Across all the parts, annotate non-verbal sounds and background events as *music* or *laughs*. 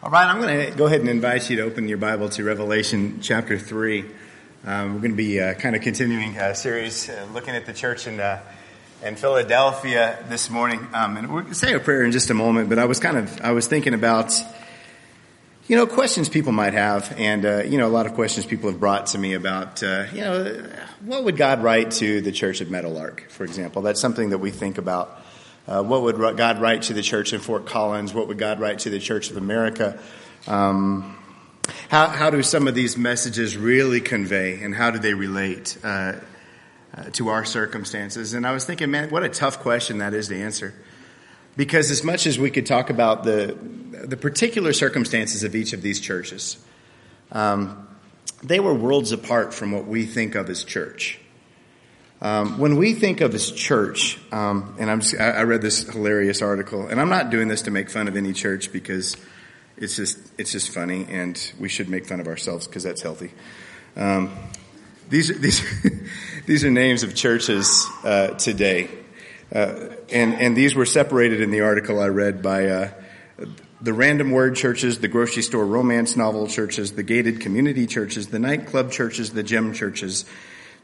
All right, I'm going to go ahead and invite you to open your Bible to Revelation chapter 3. Um, we're going to be uh, kind of continuing a series uh, looking at the church in, uh, in Philadelphia this morning. Um, and we'll say a prayer in just a moment, but I was kind of, I was thinking about, you know, questions people might have. And, uh, you know, a lot of questions people have brought to me about, uh, you know, what would God write to the church of Meadowlark, for example? That's something that we think about. Uh, what would God write to the church in Fort Collins? What would God write to the Church of America? Um, how, how do some of these messages really convey and how do they relate uh, uh, to our circumstances? And I was thinking, man, what a tough question that is to answer. Because as much as we could talk about the, the particular circumstances of each of these churches, um, they were worlds apart from what we think of as church. Um, when we think of as church, um, and I'm just, I read this hilarious article, and I'm not doing this to make fun of any church because it's just it's just funny, and we should make fun of ourselves because that's healthy. Um, these *laughs* these these are names of churches uh, today, uh, and and these were separated in the article I read by. Uh, the random word churches, the grocery store romance novel churches, the gated community churches, the nightclub churches, the gym churches,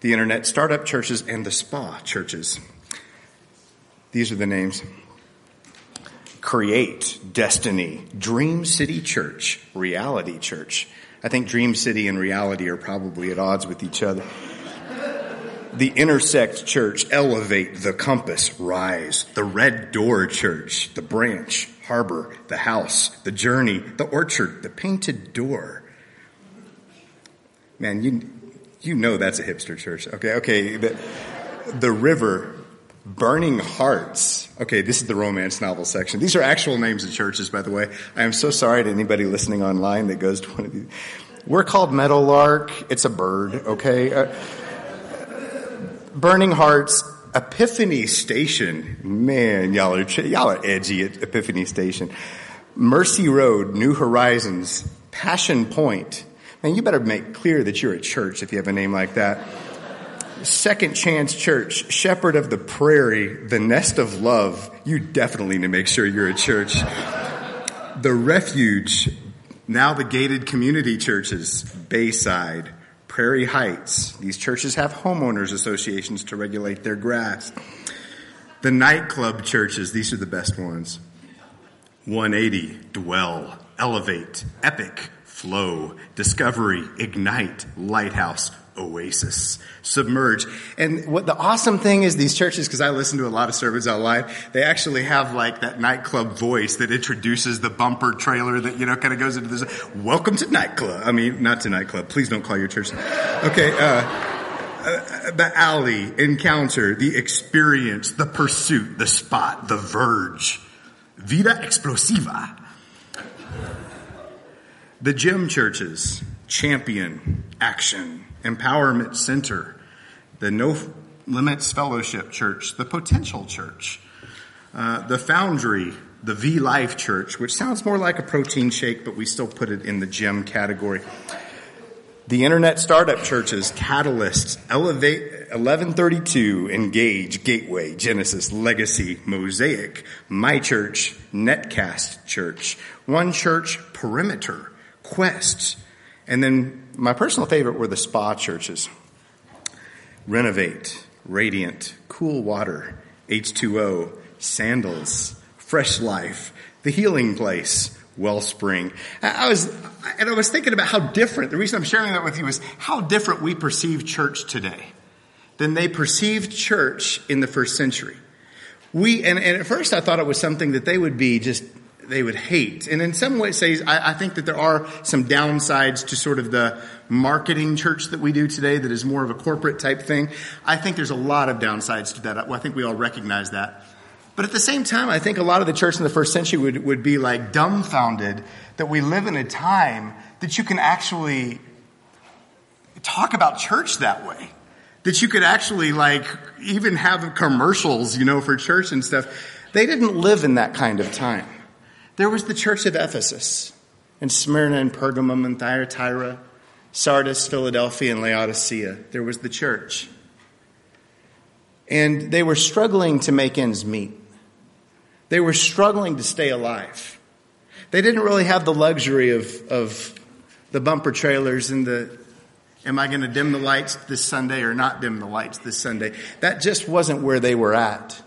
the internet startup churches, and the spa churches. These are the names. Create, Destiny, Dream City Church, Reality Church. I think Dream City and reality are probably at odds with each other. The Intersect Church, Elevate, The Compass, Rise, The Red Door Church, The Branch, Harbor, The House, The Journey, The Orchard, The Painted Door. Man, you, you know that's a hipster church. Okay, okay. The, the river, burning hearts. Okay, this is the romance novel section. These are actual names of churches, by the way. I am so sorry to anybody listening online that goes to one of these. We're called Meadowlark. It's a bird. Okay. Uh, burning hearts. Epiphany Station. Man, y'all are y'all are edgy at Epiphany Station. Mercy Road, New Horizons, Passion Point. Man, you better make clear that you're a church if you have a name like that. Second Chance Church, Shepherd of the Prairie, the Nest of Love. You definitely need to make sure you're a church. The Refuge, now the gated community churches, Bayside, Prairie Heights. These churches have homeowners associations to regulate their grass. The nightclub churches, these are the best ones. 180, Dwell, Elevate, Epic, flow, discovery, ignite, lighthouse, oasis, submerge. And what the awesome thing is these churches, because I listen to a lot of sermons online, they actually have like that nightclub voice that introduces the bumper trailer that, you know, kind of goes into this, welcome to nightclub. I mean, not to nightclub. Please don't call your church. Okay, uh, uh, the alley, encounter, the experience, the pursuit, the spot, the verge. Vida explosiva the gym churches, Champion, Action, Empowerment Center, the No Limits Fellowship Church, the Potential Church, uh, the Foundry, the V Life Church, which sounds more like a protein shake, but we still put it in the gym category. The Internet Startup Churches, Catalyst, Elevate, 1132, Engage, Gateway, Genesis, Legacy, Mosaic, My Church, Netcast Church, One Church, Perimeter, quests. And then my personal favorite were the spa churches Renovate, Radiant, Cool Water, H2O, Sandals, Fresh Life, The Healing Place, Wellspring. I was, and I was thinking about how different, the reason I'm sharing that with you is how different we perceive church today than they perceived church in the first century. We, and, and at first I thought it was something that they would be just they would hate. And in some ways, I, I, think that there are some downsides to sort of the marketing church that we do today that is more of a corporate type thing. I think there's a lot of downsides to that. I think we all recognize that. But at the same time, I think a lot of the church in the first century would, would be like dumbfounded that we live in a time that you can actually talk about church that way. That you could actually like even have commercials, you know, for church and stuff. They didn't live in that kind of time. There was the church of Ephesus, and Smyrna and Pergamum and Thyatira, Sardis, Philadelphia, and Laodicea. There was the church. And they were struggling to make ends meet. They were struggling to stay alive. They didn't really have the luxury of, of the bumper trailers and the, am I going to dim the lights this Sunday or not dim the lights this Sunday? That just wasn't where they were at.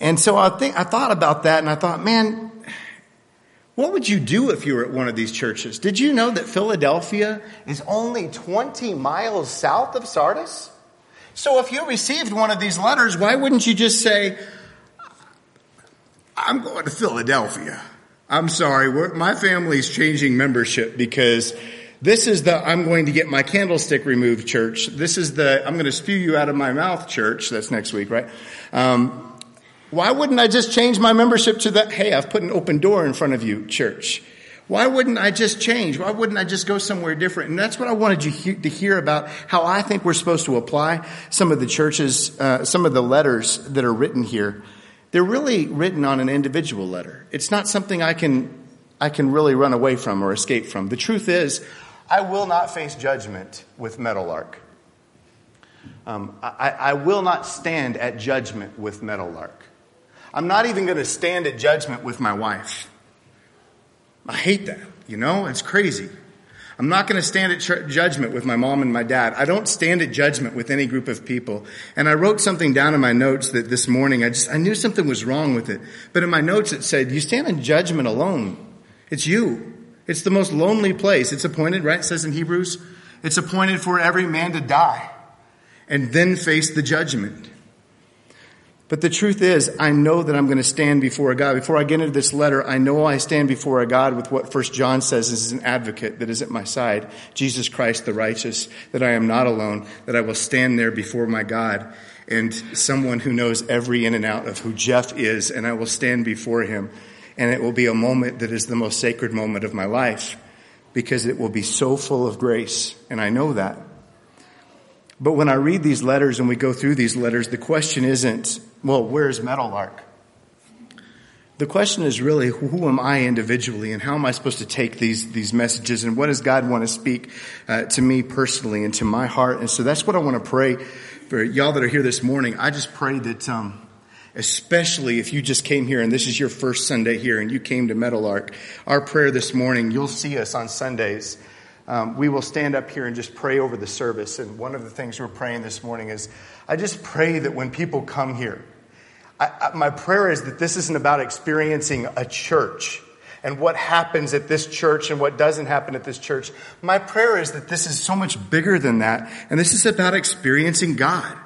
And so I think, I thought about that and I thought, man, what would you do if you were at one of these churches? Did you know that Philadelphia is only 20 miles south of Sardis? So if you received one of these letters, why wouldn't you just say, I'm going to Philadelphia. I'm sorry, my family's changing membership because this is the I'm going to get my candlestick removed church. This is the I'm going to spew you out of my mouth church. That's next week, right? Um, why wouldn't I just change my membership to the hey, I've put an open door in front of you church? Why wouldn't I just change? Why wouldn't I just go somewhere different? And that's what I wanted you to hear about how I think we're supposed to apply some of the churches, uh, some of the letters that are written here they're really written on an individual letter. It's not something I can, I can really run away from or escape from. The truth is, I will not face judgment with Meadowlark. Um, I, I will not stand at judgment with Meadowlark. I'm not even going to stand at judgment with my wife. I hate that. You know, it's crazy. I'm not going to stand at ch- judgment with my mom and my dad. I don't stand at judgment with any group of people. And I wrote something down in my notes that this morning I just, I knew something was wrong with it. But in my notes it said, you stand in judgment alone. It's you. It's the most lonely place. It's appointed, right? It says in Hebrews, it's appointed for every man to die and then face the judgment. But the truth is, I know that I'm going to stand before a God. Before I get into this letter, I know I stand before a God with what First John says is an advocate that is at my side, Jesus Christ the righteous, that I am not alone, that I will stand there before my God and someone who knows every in and out of who Jeff is, and I will stand before him. And it will be a moment that is the most sacred moment of my life because it will be so full of grace. And I know that. But when I read these letters and we go through these letters, the question isn't, well, where's Meadowlark? The question is really, who am I individually and how am I supposed to take these, these messages and what does God want to speak uh, to me personally and to my heart? And so that's what I want to pray for y'all that are here this morning. I just pray that, um, especially if you just came here and this is your first Sunday here and you came to Meadowlark, our prayer this morning, you'll see us on Sundays um, we will stand up here and just pray over the service. And one of the things we're praying this morning is I just pray that when people come here, I, I, my prayer is that this isn't about experiencing a church and what happens at this church and what doesn't happen at this church. My prayer is that this is so much bigger than that, and this is about experiencing God.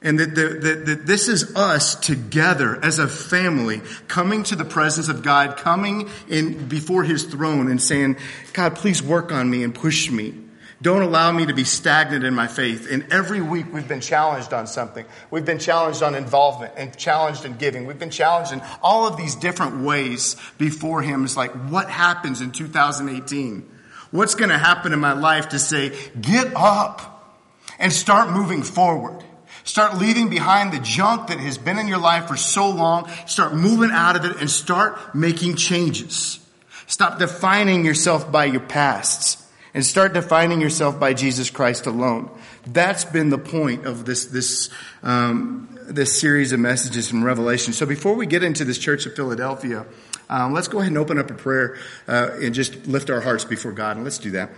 And that, the, that, that, this is us together as a family coming to the presence of God, coming in before His throne and saying, God, please work on me and push me. Don't allow me to be stagnant in my faith. And every week we've been challenged on something. We've been challenged on involvement and challenged in giving. We've been challenged in all of these different ways before Him. It's like, what happens in 2018? What's going to happen in my life to say, get up and start moving forward? Start leaving behind the junk that has been in your life for so long. Start moving out of it and start making changes. Stop defining yourself by your pasts and start defining yourself by Jesus Christ alone. That's been the point of this, this, um, this series of messages from Revelation. So before we get into this church of Philadelphia, um, let's go ahead and open up a prayer uh, and just lift our hearts before God. And let's do that.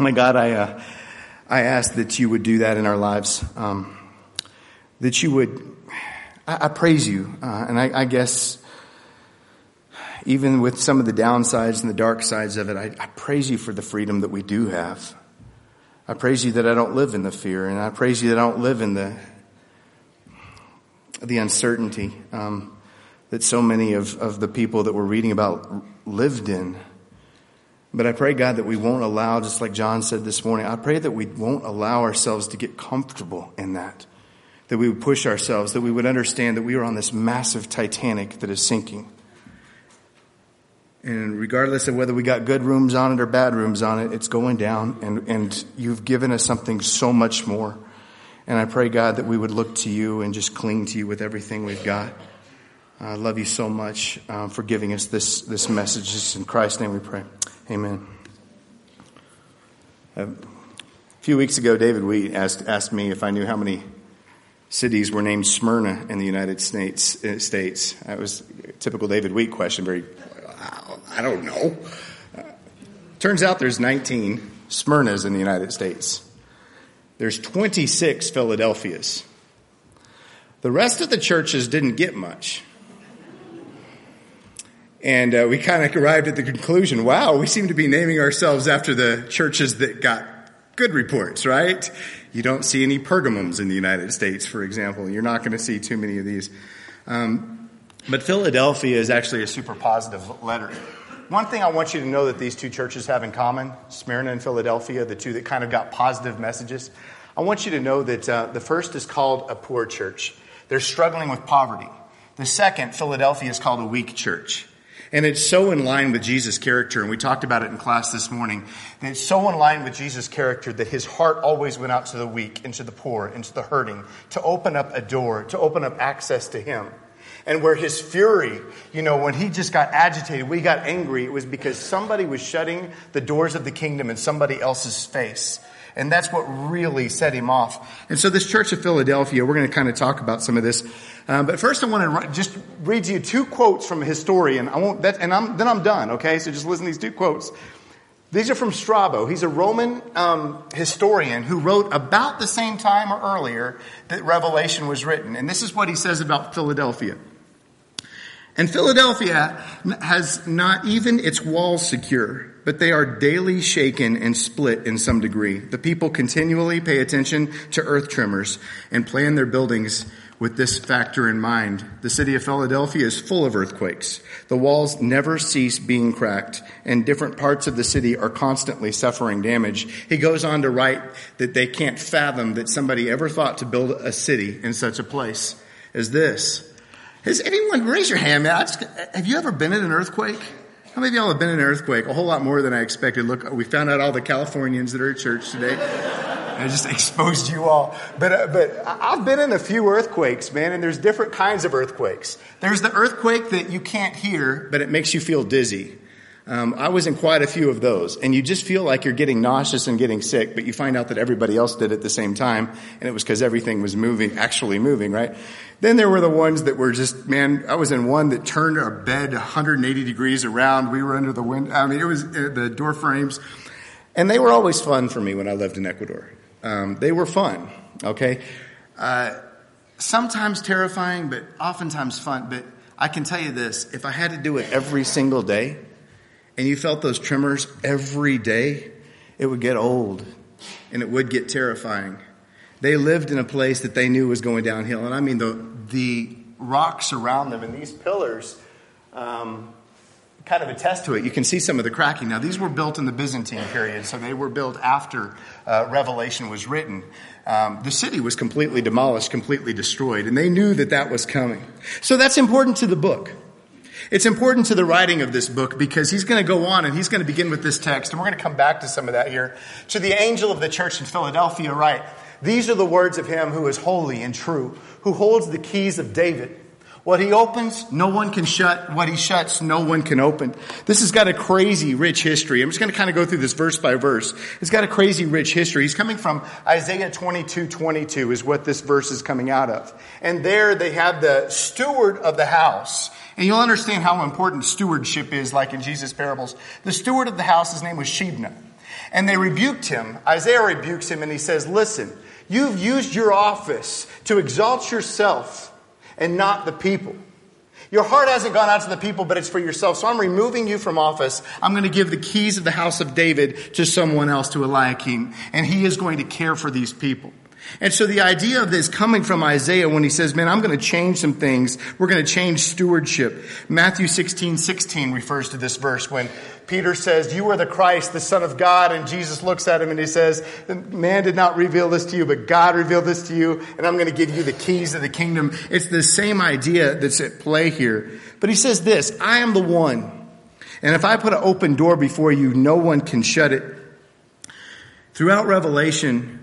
Oh my God, I, uh, I ask that you would do that in our lives. Um, that you would, I, I praise you. Uh, and I, I, guess even with some of the downsides and the dark sides of it, I, I praise you for the freedom that we do have. I praise you that I don't live in the fear, and I praise you that I don't live in the the uncertainty um, that so many of, of the people that we're reading about lived in. But I pray, God, that we won't allow, just like John said this morning, I pray that we won't allow ourselves to get comfortable in that that we would push ourselves, that we would understand that we are on this massive Titanic that is sinking. And regardless of whether we got good rooms on it or bad rooms on it, it's going down. And, and you've given us something so much more. And I pray, God, that we would look to you and just cling to you with everything we've got. I love you so much uh, for giving us this, this message. It's in Christ's name we pray. Amen. A few weeks ago, David Wheat asked, asked me if I knew how many cities were named Smyrna in the United States. Uh, States. That was a typical David Wheat question. Very I don't know. turns out there's 19 Smyrnas in the United States. There's 26 Philadelphias. The rest of the churches didn't get much. And uh, we kind of arrived at the conclusion wow, we seem to be naming ourselves after the churches that got good reports, right? You don't see any Pergamums in the United States, for example. You're not going to see too many of these. Um, but Philadelphia is actually a super positive letter. One thing I want you to know that these two churches have in common, Smyrna and Philadelphia, the two that kind of got positive messages, I want you to know that uh, the first is called a poor church. They're struggling with poverty. The second, Philadelphia, is called a weak church. And it's so in line with Jesus' character, and we talked about it in class this morning, that it's so in line with Jesus' character that his heart always went out to the weak and to the poor and to the hurting, to open up a door, to open up access to him. And where his fury, you know, when he just got agitated, we got angry, it was because somebody was shutting the doors of the kingdom in somebody else's face. And that's what really set him off. And so, this church of Philadelphia, we're going to kind of talk about some of this. Um, but first, I want to just read to you two quotes from a historian. I won't, that, and I'm, then I'm done, okay? So just listen to these two quotes. These are from Strabo. He's a Roman um, historian who wrote about the same time or earlier that Revelation was written. And this is what he says about Philadelphia. And Philadelphia has not even its walls secure but they are daily shaken and split in some degree. The people continually pay attention to earth tremors and plan their buildings with this factor in mind. The city of Philadelphia is full of earthquakes. The walls never cease being cracked, and different parts of the city are constantly suffering damage. He goes on to write that they can't fathom that somebody ever thought to build a city in such a place as this. Has anyone, raise your hand, man. Just, have you ever been in an earthquake? How many of y'all have been in an earthquake? A whole lot more than I expected. Look, we found out all the Californians that are at church today. I just *laughs* exposed you all. But, uh, but I've been in a few earthquakes, man, and there's different kinds of earthquakes. There's the earthquake that you can't hear, but it makes you feel dizzy. Um, I was in quite a few of those, and you just feel like you're getting nauseous and getting sick, but you find out that everybody else did at the same time, and it was because everything was moving, actually moving, right? Then there were the ones that were just, man, I was in one that turned our bed 180 degrees around. We were under the wind. I mean, it was uh, the door frames, and they were always fun for me when I lived in Ecuador. Um, they were fun, okay? Uh, sometimes terrifying, but oftentimes fun. But I can tell you this: if I had to do it every single day and you felt those tremors every day, it would get old and it would get terrifying. They lived in a place that they knew was going downhill. And I mean, the, the rocks around them and these pillars um, kind of attest to it. You can see some of the cracking. Now, these were built in the Byzantine period, so they were built after uh, Revelation was written. Um, the city was completely demolished, completely destroyed, and they knew that that was coming. So that's important to the book. It's important to the writing of this book because he's going to go on and he's going to begin with this text, and we're going to come back to some of that here. To the angel of the church in Philadelphia, write, These are the words of him who is holy and true, who holds the keys of David. What he opens, no one can shut. What he shuts, no one can open. This has got a crazy rich history. I'm just going to kind of go through this verse by verse. It's got a crazy rich history. He's coming from Isaiah 22, 22 is what this verse is coming out of. And there they have the steward of the house. And you'll understand how important stewardship is, like in Jesus' parables. The steward of the house, his name was Shebna. And they rebuked him. Isaiah rebukes him and he says, listen, you've used your office to exalt yourself and not the people. Your heart hasn't gone out to the people, but it's for yourself. So I'm removing you from office. I'm going to give the keys of the house of David to someone else, to Eliakim, and he is going to care for these people. And so the idea of this coming from Isaiah when he says, man, I'm going to change some things. We're going to change stewardship. Matthew 16, 16 refers to this verse when Peter says, you are the Christ, the son of God. And Jesus looks at him and he says, man did not reveal this to you, but God revealed this to you. And I'm going to give you the keys of the kingdom. It's the same idea that's at play here. But he says this, I am the one. And if I put an open door before you, no one can shut it. Throughout Revelation,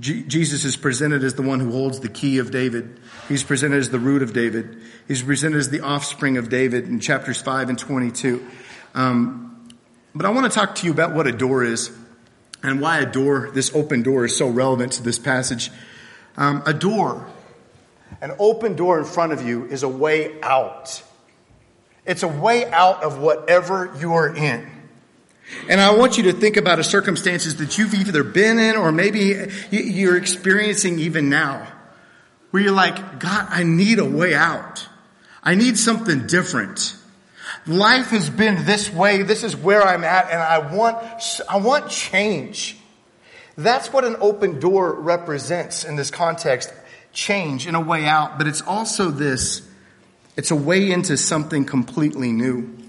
Jesus is presented as the one who holds the key of David. He's presented as the root of David. He's presented as the offspring of David in chapters 5 and 22. Um, but I want to talk to you about what a door is and why a door, this open door, is so relevant to this passage. Um, a door, an open door in front of you, is a way out. It's a way out of whatever you are in. And I want you to think about the circumstances that you've either been in or maybe you're experiencing even now. Where you're like, God, I need a way out. I need something different. Life has been this way. This is where I'm at and I want, I want change. That's what an open door represents in this context. Change and a way out. But it's also this, it's a way into something completely new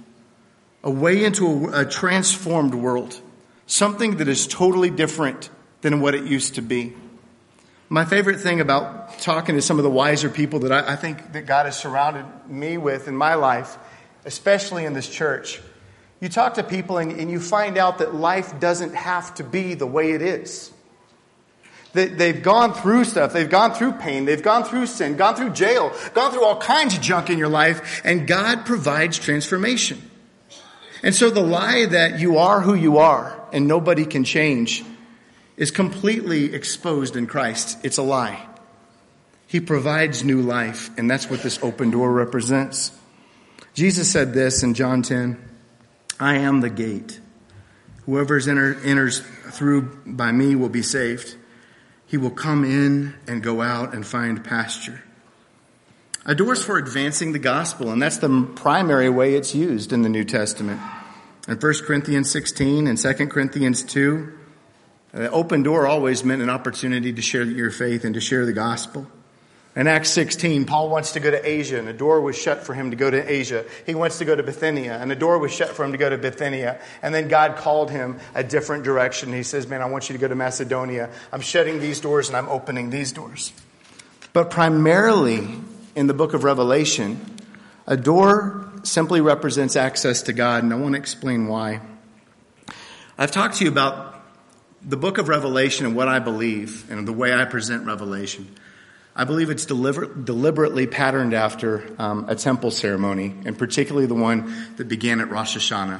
a way into a, a transformed world, something that is totally different than what it used to be. My favorite thing about talking to some of the wiser people that I, I, think that God has surrounded me with in my life, especially in this church, you talk to people and, and you find out that life doesn't have to be the way it is. That they've gone through stuff, they've gone through pain, they've gone through sin, gone through jail, gone through all kinds of junk in your life, and God provides transformation. And so the lie that you are who you are and nobody can change is completely exposed in Christ. It's a lie. He provides new life, and that's what this open door represents. Jesus said this in John 10 I am the gate. Whoever enter, enters through by me will be saved. He will come in and go out and find pasture. A door is for advancing the gospel, and that's the primary way it's used in the New Testament. In 1 Corinthians 16 and 2 Corinthians 2, the open door always meant an opportunity to share your faith and to share the gospel. In Acts 16, Paul wants to go to Asia, and a door was shut for him to go to Asia. He wants to go to Bithynia, and a door was shut for him to go to Bithynia. And then God called him a different direction. He says, Man, I want you to go to Macedonia. I'm shutting these doors and I'm opening these doors. But primarily, in the book of Revelation, a door simply represents access to God, and I want to explain why. I've talked to you about the book of Revelation and what I believe and the way I present Revelation. I believe it's deliver- deliberately patterned after um, a temple ceremony, and particularly the one that began at Rosh Hashanah.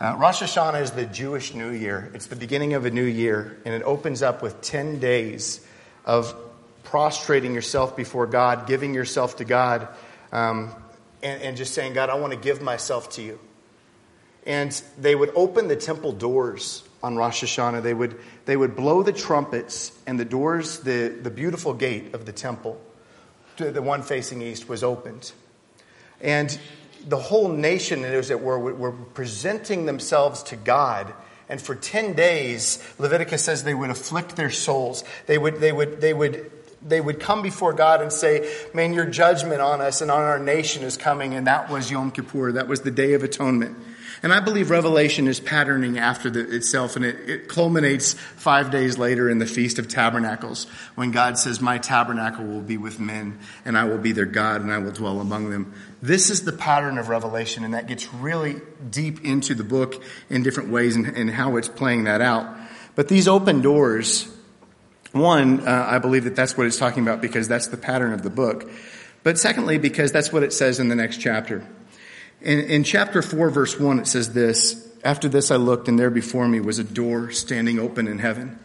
Uh, Rosh Hashanah is the Jewish New Year. It's the beginning of a new year, and it opens up with 10 days of prostrating yourself before God, giving yourself to God, um, and, and just saying, God, I want to give myself to you. And they would open the temple doors on Rosh Hashanah. They would, they would blow the trumpets, and the doors, the, the beautiful gate of the temple, the one facing east, was opened. And the whole nation, as it were, were presenting themselves to God. And for 10 days, Leviticus says they would afflict their souls. They would, they would, they would they would come before God and say, Man, your judgment on us and on our nation is coming. And that was Yom Kippur. That was the Day of Atonement. And I believe Revelation is patterning after the, itself, and it, it, culminates five days later in the Feast of Tabernacles, when God says, My tabernacle will be with men, and I will be their God, and I will dwell among them. This is the pattern of Revelation, and that gets really deep into the book in different ways and, and how it's playing that out. But these open doors one, uh, I believe that that's what it's talking about because that's the pattern of the book. But secondly, because that's what it says in the next chapter. In, in chapter 4, verse 1, it says this After this I looked, and there before me was a door standing open in heaven.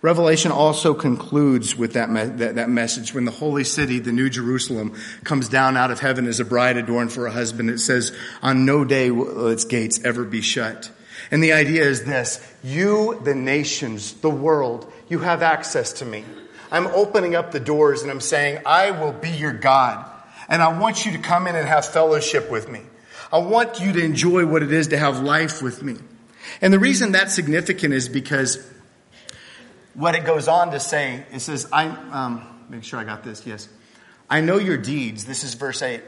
Revelation also concludes with that, me- that, that, message when the holy city, the New Jerusalem, comes down out of heaven as a bride adorned for a husband. It says, On no day will its gates ever be shut. And the idea is this you, the nations, the world, you have access to me. I'm opening up the doors and I'm saying, I will be your God. And I want you to come in and have fellowship with me. I want you to enjoy what it is to have life with me. And the reason that's significant is because what it goes on to say, it says, I, um, make sure I got this, yes. I know your deeds. This is verse 8.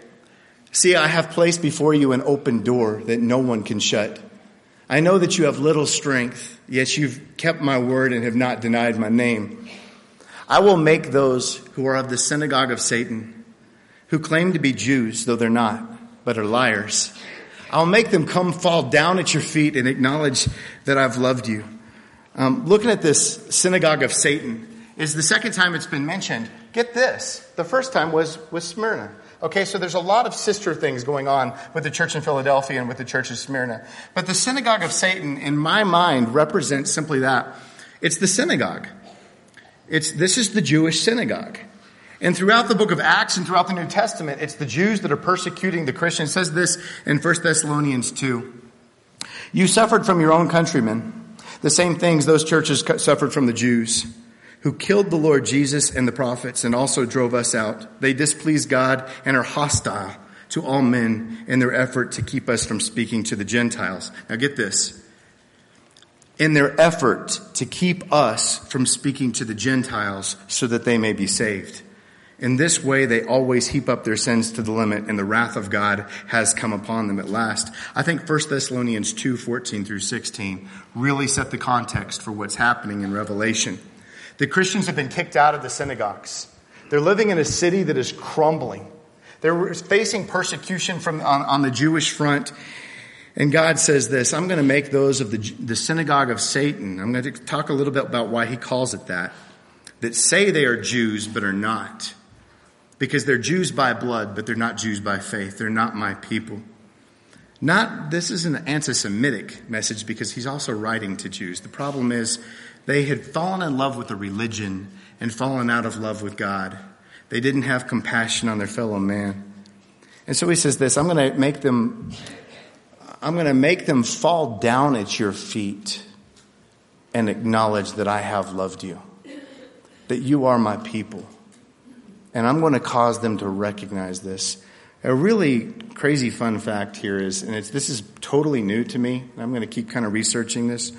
See, I have placed before you an open door that no one can shut. I know that you have little strength, yet you've kept my word and have not denied my name. I will make those who are of the synagogue of Satan, who claim to be Jews, though they're not, but are liars. I'll make them come fall down at your feet and acknowledge that I've loved you. Um, looking at this synagogue of Satan is the second time it's been mentioned. Get this. The first time was, was Smyrna. Okay, so there's a lot of sister things going on with the church in Philadelphia and with the church of Smyrna. But the synagogue of Satan, in my mind, represents simply that. It's the synagogue. It's, this is the Jewish synagogue. And throughout the book of Acts and throughout the New Testament, it's the Jews that are persecuting the Christians. It says this in 1 Thessalonians 2. You suffered from your own countrymen the same things those churches suffered from the Jews who killed the Lord Jesus and the prophets and also drove us out. They displease God and are hostile to all men in their effort to keep us from speaking to the Gentiles. Now get this. In their effort to keep us from speaking to the Gentiles so that they may be saved. In this way, they always heap up their sins to the limit, and the wrath of God has come upon them at last. I think 1 Thessalonians 2 14 through 16 really set the context for what's happening in Revelation. The Christians have been kicked out of the synagogues. They're living in a city that is crumbling. They're facing persecution from, on, on the Jewish front. And God says this I'm going to make those of the, the synagogue of Satan. I'm going to talk a little bit about why he calls it that. That say they are Jews but are not because they're Jews by blood, but they're not Jews by faith. They're not my people. Not, this is an anti Semitic message because he's also writing to Jews. The problem is they had fallen in love with a religion and fallen out of love with God. They didn't have compassion on their fellow man. And so he says this I'm going to make them. I'm going to make them fall down at your feet and acknowledge that I have loved you, that you are my people and I'm going to cause them to recognize this. A really crazy fun fact here is, and this is totally new to me, I'm going to keep kind of researching this,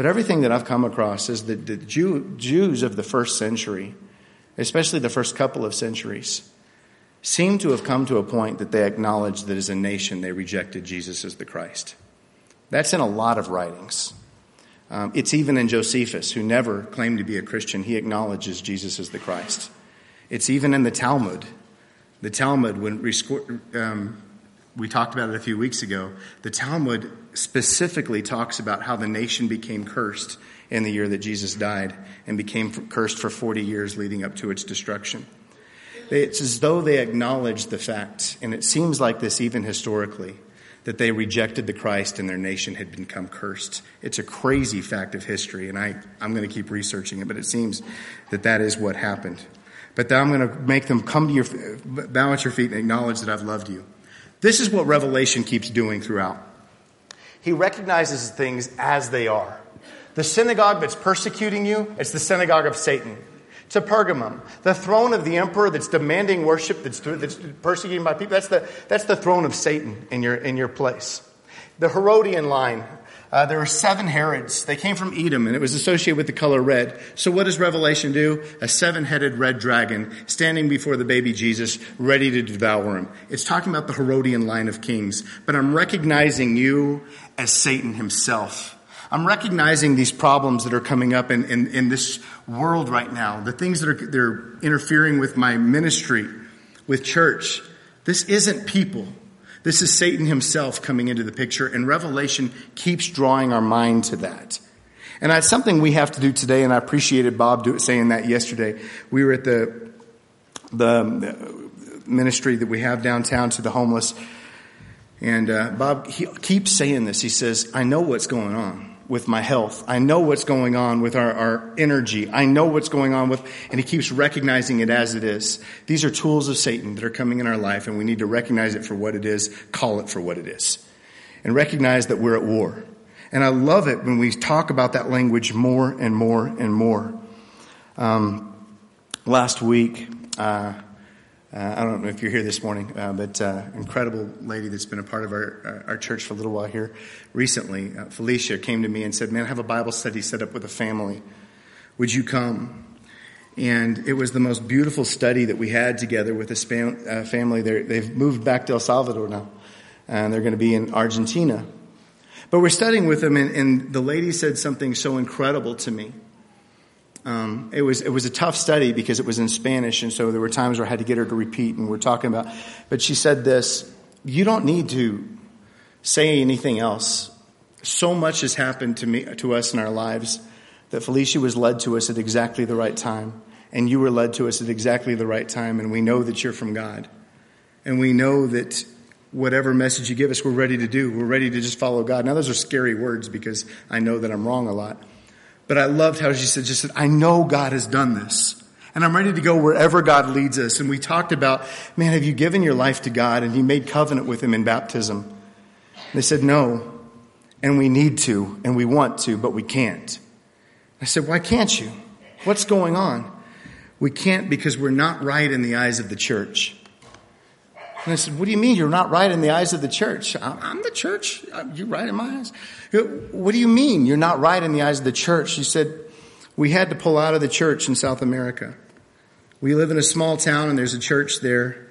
but everything that I've come across is that the Jew, Jews of the first century, especially the first couple of centuries, seem to have come to a point that they acknowledged that as a nation they rejected Jesus as the Christ. That's in a lot of writings. Um, it's even in Josephus, who never claimed to be a Christian. He acknowledges Jesus as the Christ. It's even in the Talmud. The Talmud, when um, we talked about it a few weeks ago, the Talmud specifically talks about how the nation became cursed in the year that Jesus died and became cursed for 40 years leading up to its destruction. It's as though they acknowledge the fact, and it seems like this even historically, that they rejected the Christ and their nation had become cursed. It's a crazy fact of history, and I, I'm going to keep researching it, but it seems that that is what happened but that I'm going to make them come to your, bow at your feet and acknowledge that I've loved you. This is what Revelation keeps doing throughout. He recognizes things as they are. The synagogue that's persecuting you, it's the synagogue of Satan. To Pergamum, the throne of the emperor that's demanding worship, that's, that's persecuting by people, that's the, that's the throne of Satan in your, in your place. The Herodian line, uh, there were seven Herods. They came from Edom, and it was associated with the color red. So what does Revelation do? A seven-headed red dragon standing before the baby Jesus, ready to devour him. It's talking about the Herodian line of kings. But I'm recognizing you as Satan himself. I'm recognizing these problems that are coming up in, in, in this world right now, the things that are they're interfering with my ministry, with church. This isn't people. This is Satan himself coming into the picture, and Revelation keeps drawing our mind to that. And that's something we have to do today, and I appreciated Bob do, saying that yesterday. We were at the, the ministry that we have downtown to the homeless, and uh, Bob he keeps saying this. He says, I know what's going on with my health. I know what's going on with our, our energy. I know what's going on with, and he keeps recognizing it as it is. These are tools of Satan that are coming in our life, and we need to recognize it for what it is, call it for what it is, and recognize that we're at war. And I love it when we talk about that language more and more and more. Um, last week, uh, uh, I don't know if you're here this morning, uh, but uh, incredible lady that's been a part of our, our church for a little while here recently, uh, Felicia, came to me and said, Man, I have a Bible study set up with a family. Would you come? And it was the most beautiful study that we had together with this uh, family. they they've moved back to El Salvador now, and they're going to be in Argentina. But we're studying with them, and, and the lady said something so incredible to me. Um, it was it was a tough study because it was in Spanish, and so there were times where I had to get her to repeat, and we're talking about. But she said this: "You don't need to say anything else. So much has happened to me to us in our lives that Felicia was led to us at exactly the right time, and you were led to us at exactly the right time, and we know that you're from God, and we know that." Whatever message you give us, we're ready to do. We're ready to just follow God. Now, those are scary words because I know that I'm wrong a lot. But I loved how she said, just said, I know God has done this. And I'm ready to go wherever God leads us. And we talked about, man, have you given your life to God? And you made covenant with Him in baptism. They said, no. And we need to, and we want to, but we can't. I said, why can't you? What's going on? We can't because we're not right in the eyes of the church. And I said, What do you mean you're not right in the eyes of the church? I'm the church. You're right in my eyes. What do you mean you're not right in the eyes of the church? She said, We had to pull out of the church in South America. We live in a small town and there's a church there.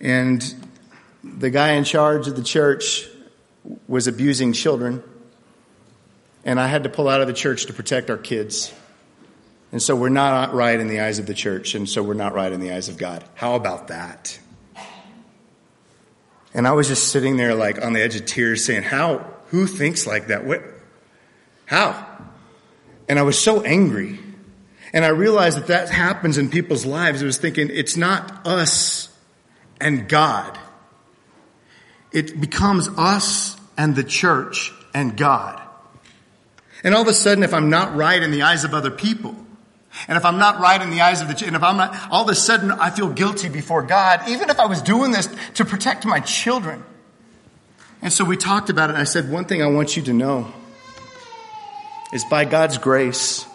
And the guy in charge of the church was abusing children. And I had to pull out of the church to protect our kids. And so we're not right in the eyes of the church, and so we're not right in the eyes of God. How about that? And I was just sitting there like on the edge of tears saying, How? Who thinks like that? What? How? And I was so angry. And I realized that that happens in people's lives. I was thinking, it's not us and God. It becomes us and the church and God. And all of a sudden, if I'm not right in the eyes of other people, and if I'm not right in the eyes of the, and if I'm not, all of a sudden I feel guilty before God, even if I was doing this to protect my children. And so we talked about it. I said, one thing I want you to know is by God's grace,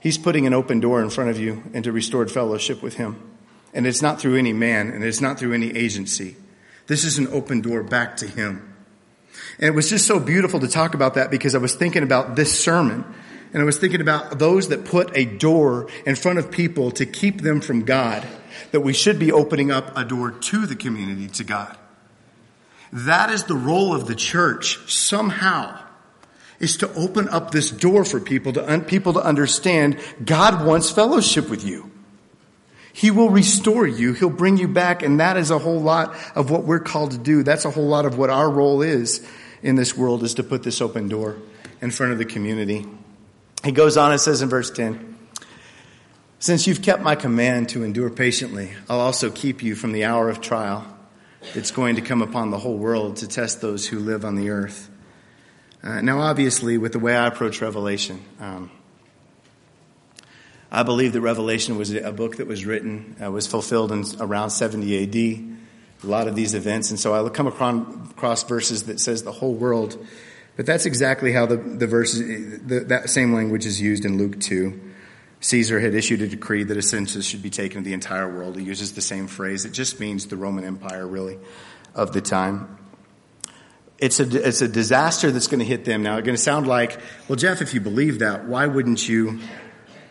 He's putting an open door in front of you into restored fellowship with Him. And it's not through any man and it's not through any agency. This is an open door back to Him. And it was just so beautiful to talk about that because I was thinking about this sermon and I was thinking about those that put a door in front of people to keep them from God, that we should be opening up a door to the community, to God. That is the role of the church somehow is to open up this door for people to un- people to understand God wants fellowship with you. He will restore you. He'll bring you back. And that is a whole lot of what we're called to do. That's a whole lot of what our role is in this world is to put this open door in front of the community. He goes on and says in verse 10 Since you've kept my command to endure patiently, I'll also keep you from the hour of trial that's going to come upon the whole world to test those who live on the earth. Uh, now, obviously, with the way I approach Revelation, um, I believe that Revelation was a book that was written, uh, was fulfilled in around 70 AD. A lot of these events, and so I come across verses that says the whole world but that's exactly how the, the verse, the, that same language is used in Luke 2. Caesar had issued a decree that a census should be taken of the entire world. He uses the same phrase. It just means the Roman Empire, really, of the time. It's a, it's a disaster that's going to hit them. Now, it's going to sound like, well, Jeff, if you believe that, why wouldn't you,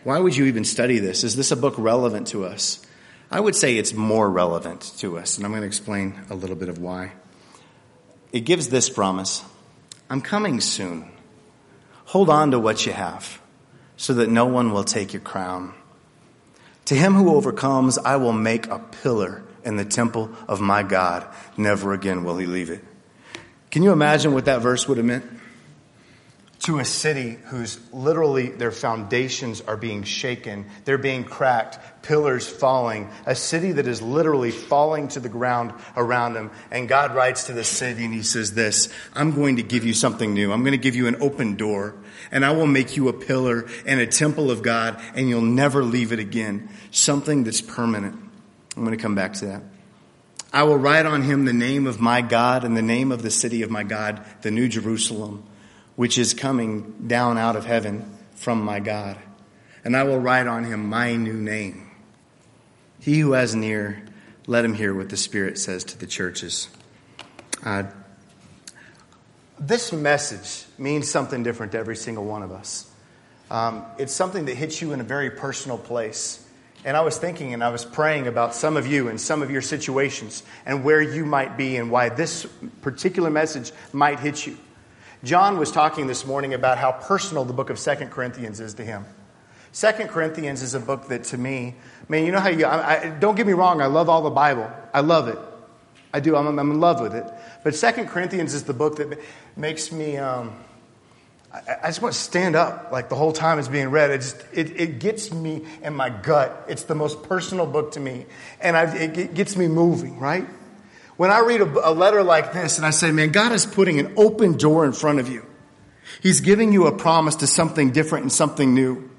why would you even study this? Is this a book relevant to us? I would say it's more relevant to us, and I'm going to explain a little bit of why. It gives this promise I'm coming soon. Hold on to what you have so that no one will take your crown. To him who overcomes, I will make a pillar in the temple of my God. Never again will he leave it. Can you imagine what that verse would have meant? To a city whose literally their foundations are being shaken, they're being cracked, pillars falling, a city that is literally falling to the ground around them. And God writes to the city and he says this, I'm going to give you something new. I'm going to give you an open door and I will make you a pillar and a temple of God and you'll never leave it again. Something that's permanent. I'm going to come back to that. I will write on him the name of my God and the name of the city of my God, the New Jerusalem which is coming down out of heaven from my God. And I will write on him my new name. He who has an ear, let him hear what the Spirit says to the churches. Uh, this message means something different to every single one of us. Um, it's something that hits you in a very personal place. And I was thinking and I was praying about some of you and some of your situations and where you might be and why this particular message might hit you. John was talking this morning about how personal the book of Second Corinthians is to him. Second Corinthians is a book that to me, man, you know how you, I, I, don't get me wrong, I love all the Bible. I love it. I do, I'm, I'm in love with it. But Second Corinthians is the book that makes me, um, I, I, just want to stand up like the whole time it's being read. It, just, it, it gets me in my gut. It's the most personal book to me. And I, it gets me moving, right? When I read a, a letter like this and I say, man, God is putting an open door in front of you. He's giving you a promise to something different and something new.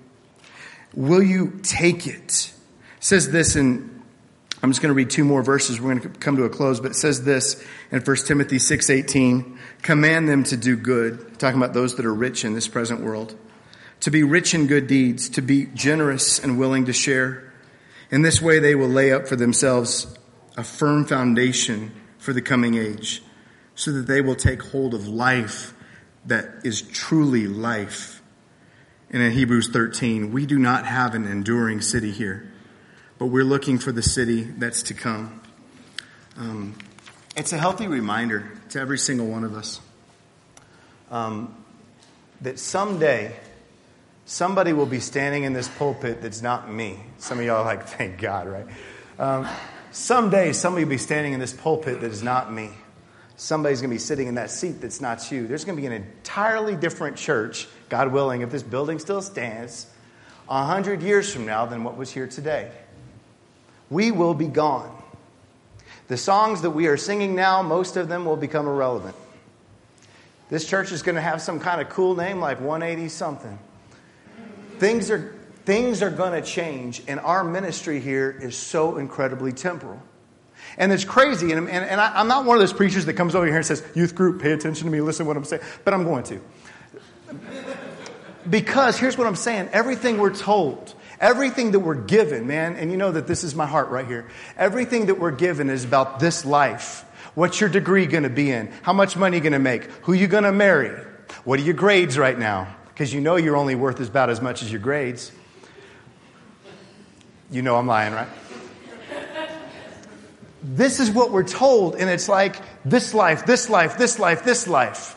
Will you take it? It says this in I'm just going to read two more verses. We're going to come to a close, but it says this in 1 Timothy 6:18, command them to do good, talking about those that are rich in this present world, to be rich in good deeds, to be generous and willing to share. In this way they will lay up for themselves a firm foundation for the coming age, so that they will take hold of life that is truly life. And in Hebrews 13, we do not have an enduring city here but we're looking for the city that's to come. Um, it's a healthy reminder to every single one of us um, that someday somebody will be standing in this pulpit that's not me. Some of y'all are like, thank God, right? Um, someday somebody will be standing in this pulpit that is not me. Somebody's going to be sitting in that seat that's not you. There's going to be an entirely different church, God willing, if this building still stands, a hundred years from now than what was here today we will be gone. The songs that we are singing now, most of them will become irrelevant. This church is going to have some kind of cool name like 180 something. Things are, things are going to change, and our ministry here is so incredibly temporal. And it's crazy, and, and, and I, am not one of those preachers that comes over here and says, Youth group, pay attention to me, listen to what I'm saying, but I'm going to. Because here's what I'm saying everything we're told Everything that we're given, man, and you know that this is my heart right here. Everything that we're given is about this life. What's your degree going to be in? How much money you going to make? Who you going to marry? What are your grades right now? Because you know you're only worth about as much as your grades. You know I'm lying, right? this is what we're told, and it's like this life, this life, this life, this life.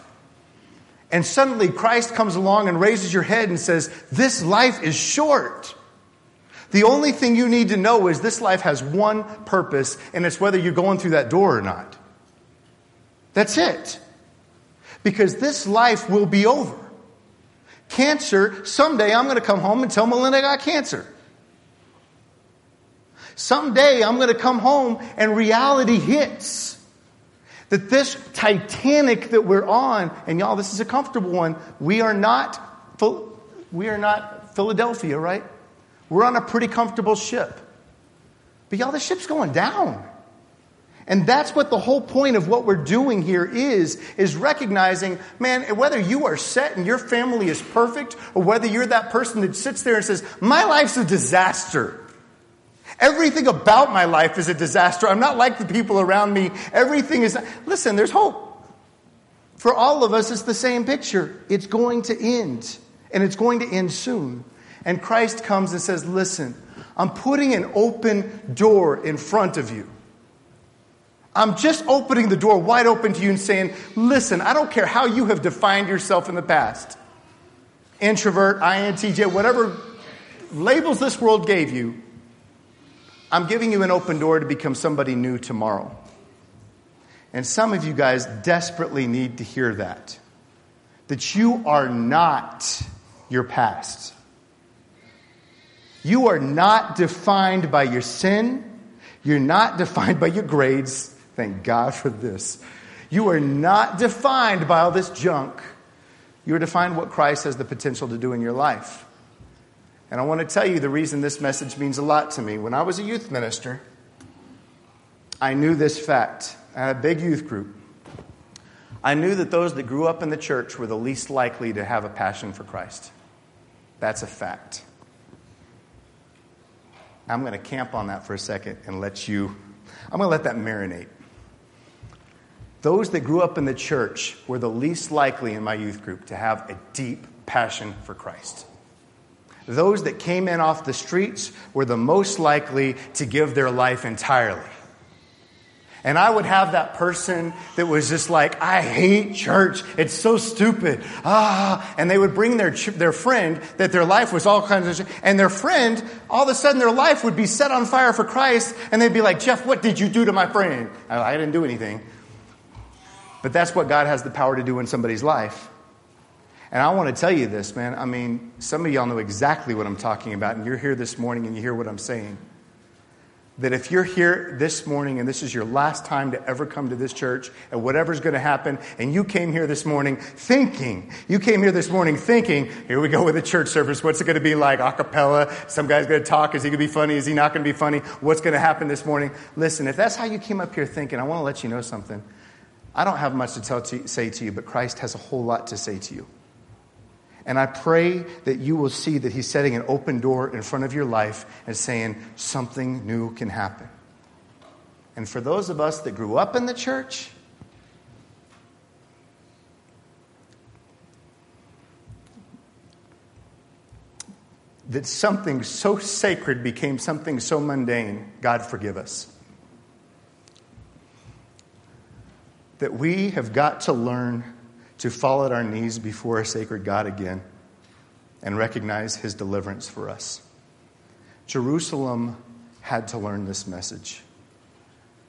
And suddenly Christ comes along and raises your head and says, This life is short. The only thing you need to know is this life has one purpose, and it's whether you're going through that door or not. That's it. Because this life will be over. Cancer, someday I'm going to come home and tell Melinda I got cancer. Someday I'm going to come home and reality hits. That this Titanic that we're on, and y'all, this is a comfortable one, we are not, we are not Philadelphia, right? We're on a pretty comfortable ship. But y'all, the ship's going down. And that's what the whole point of what we're doing here is, is recognizing, man, whether you are set and your family is perfect, or whether you're that person that sits there and says, my life's a disaster. Everything about my life is a disaster. I'm not like the people around me. Everything is, listen, there's hope. For all of us, it's the same picture. It's going to end, and it's going to end soon. And Christ comes and says, Listen, I'm putting an open door in front of you. I'm just opening the door wide open to you and saying, Listen, I don't care how you have defined yourself in the past introvert, INTJ, whatever labels this world gave you. I'm giving you an open door to become somebody new tomorrow. And some of you guys desperately need to hear that. That you are not your past. You are not defined by your sin. You're not *laughs* defined by your grades. Thank God for this. You are not defined by all this junk. You are defined what Christ has the potential to do in your life. And I want to tell you the reason this message means a lot to me. When I was a youth minister, I knew this fact. I had a big youth group. I knew that those that grew up in the church were the least likely to have a passion for Christ. That's a fact. I'm going to camp on that for a second and let you, I'm going to let that marinate. Those that grew up in the church were the least likely in my youth group to have a deep passion for Christ. Those that came in off the streets were the most likely to give their life entirely. And I would have that person that was just like, I hate church. It's so stupid. Ah, and they would bring their, their friend that their life was all kinds of, and their friend, all of a sudden their life would be set on fire for Christ. And they'd be like, Jeff, what did you do to my friend? I didn't do anything. But that's what God has the power to do in somebody's life. And I want to tell you this, man. I mean, some of y'all know exactly what I'm talking about, and you're here this morning and you hear what I'm saying that if you're here this morning and this is your last time to ever come to this church and whatever's going to happen, and you came here this morning thinking, you came here this morning thinking, here we go with the church service. What's it going to be like? A cappella? Some guy's going to talk. Is he going to be funny? Is he not going to be funny? What's going to happen this morning? Listen, if that's how you came up here thinking, I want to let you know something. I don't have much to, tell to say to you, but Christ has a whole lot to say to you. And I pray that you will see that He's setting an open door in front of your life and saying something new can happen. And for those of us that grew up in the church, that something so sacred became something so mundane, God forgive us. That we have got to learn to fall at our knees before a sacred God again and recognize his deliverance for us. Jerusalem had to learn this message.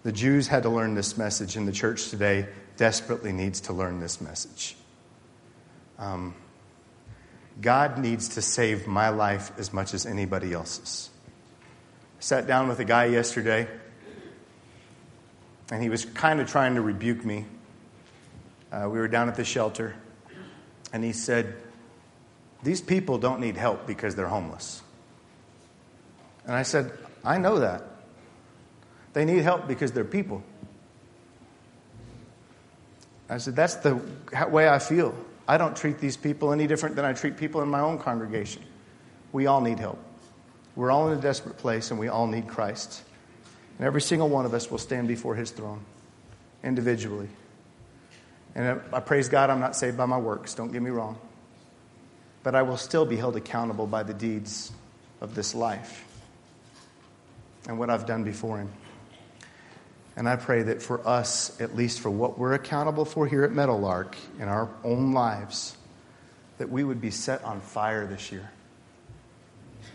The Jews had to learn this message, and the church today desperately needs to learn this message. Um, God needs to save my life as much as anybody else's. I sat down with a guy yesterday, and he was kind of trying to rebuke me uh, we were down at the shelter, and he said, These people don't need help because they're homeless. And I said, I know that. They need help because they're people. I said, That's the way I feel. I don't treat these people any different than I treat people in my own congregation. We all need help. We're all in a desperate place, and we all need Christ. And every single one of us will stand before his throne individually. And I praise God I'm not saved by my works, don't get me wrong. But I will still be held accountable by the deeds of this life and what I've done before Him. And I pray that for us, at least for what we're accountable for here at Meadowlark in our own lives, that we would be set on fire this year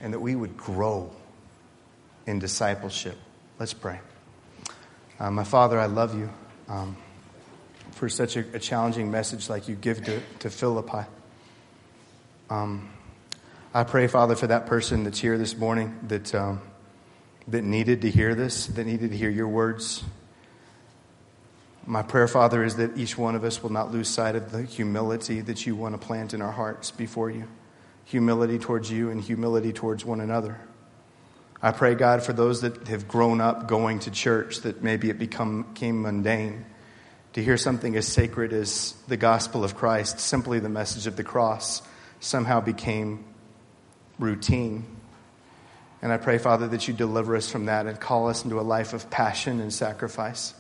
and that we would grow in discipleship. Let's pray. Uh, my Father, I love you. Um, for such a, a challenging message like you give to, to Philippi. Um, I pray, Father, for that person that's here this morning that, um, that needed to hear this, that needed to hear your words. My prayer, Father, is that each one of us will not lose sight of the humility that you want to plant in our hearts before you humility towards you and humility towards one another. I pray, God, for those that have grown up going to church, that maybe it become, became mundane to hear something as sacred as the gospel of Christ, simply the message of the cross, somehow became routine. And I pray, Father, that you deliver us from that and call us into a life of passion and sacrifice.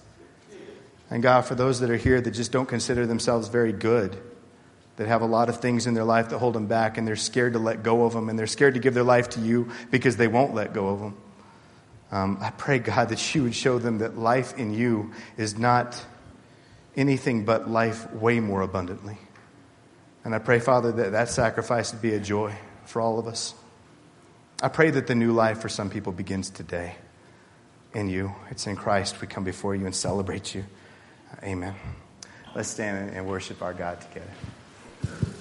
And God, for those that are here that just don't consider themselves very good, that have a lot of things in their life that hold them back, and they're scared to let go of them, and they're scared to give their life to you because they won't let go of them. Um, I pray, God, that you would show them that life in you is not anything but life way more abundantly. And I pray, Father, that that sacrifice would be a joy for all of us. I pray that the new life for some people begins today in you. It's in Christ we come before you and celebrate you. Amen. Let's stand and worship our God together.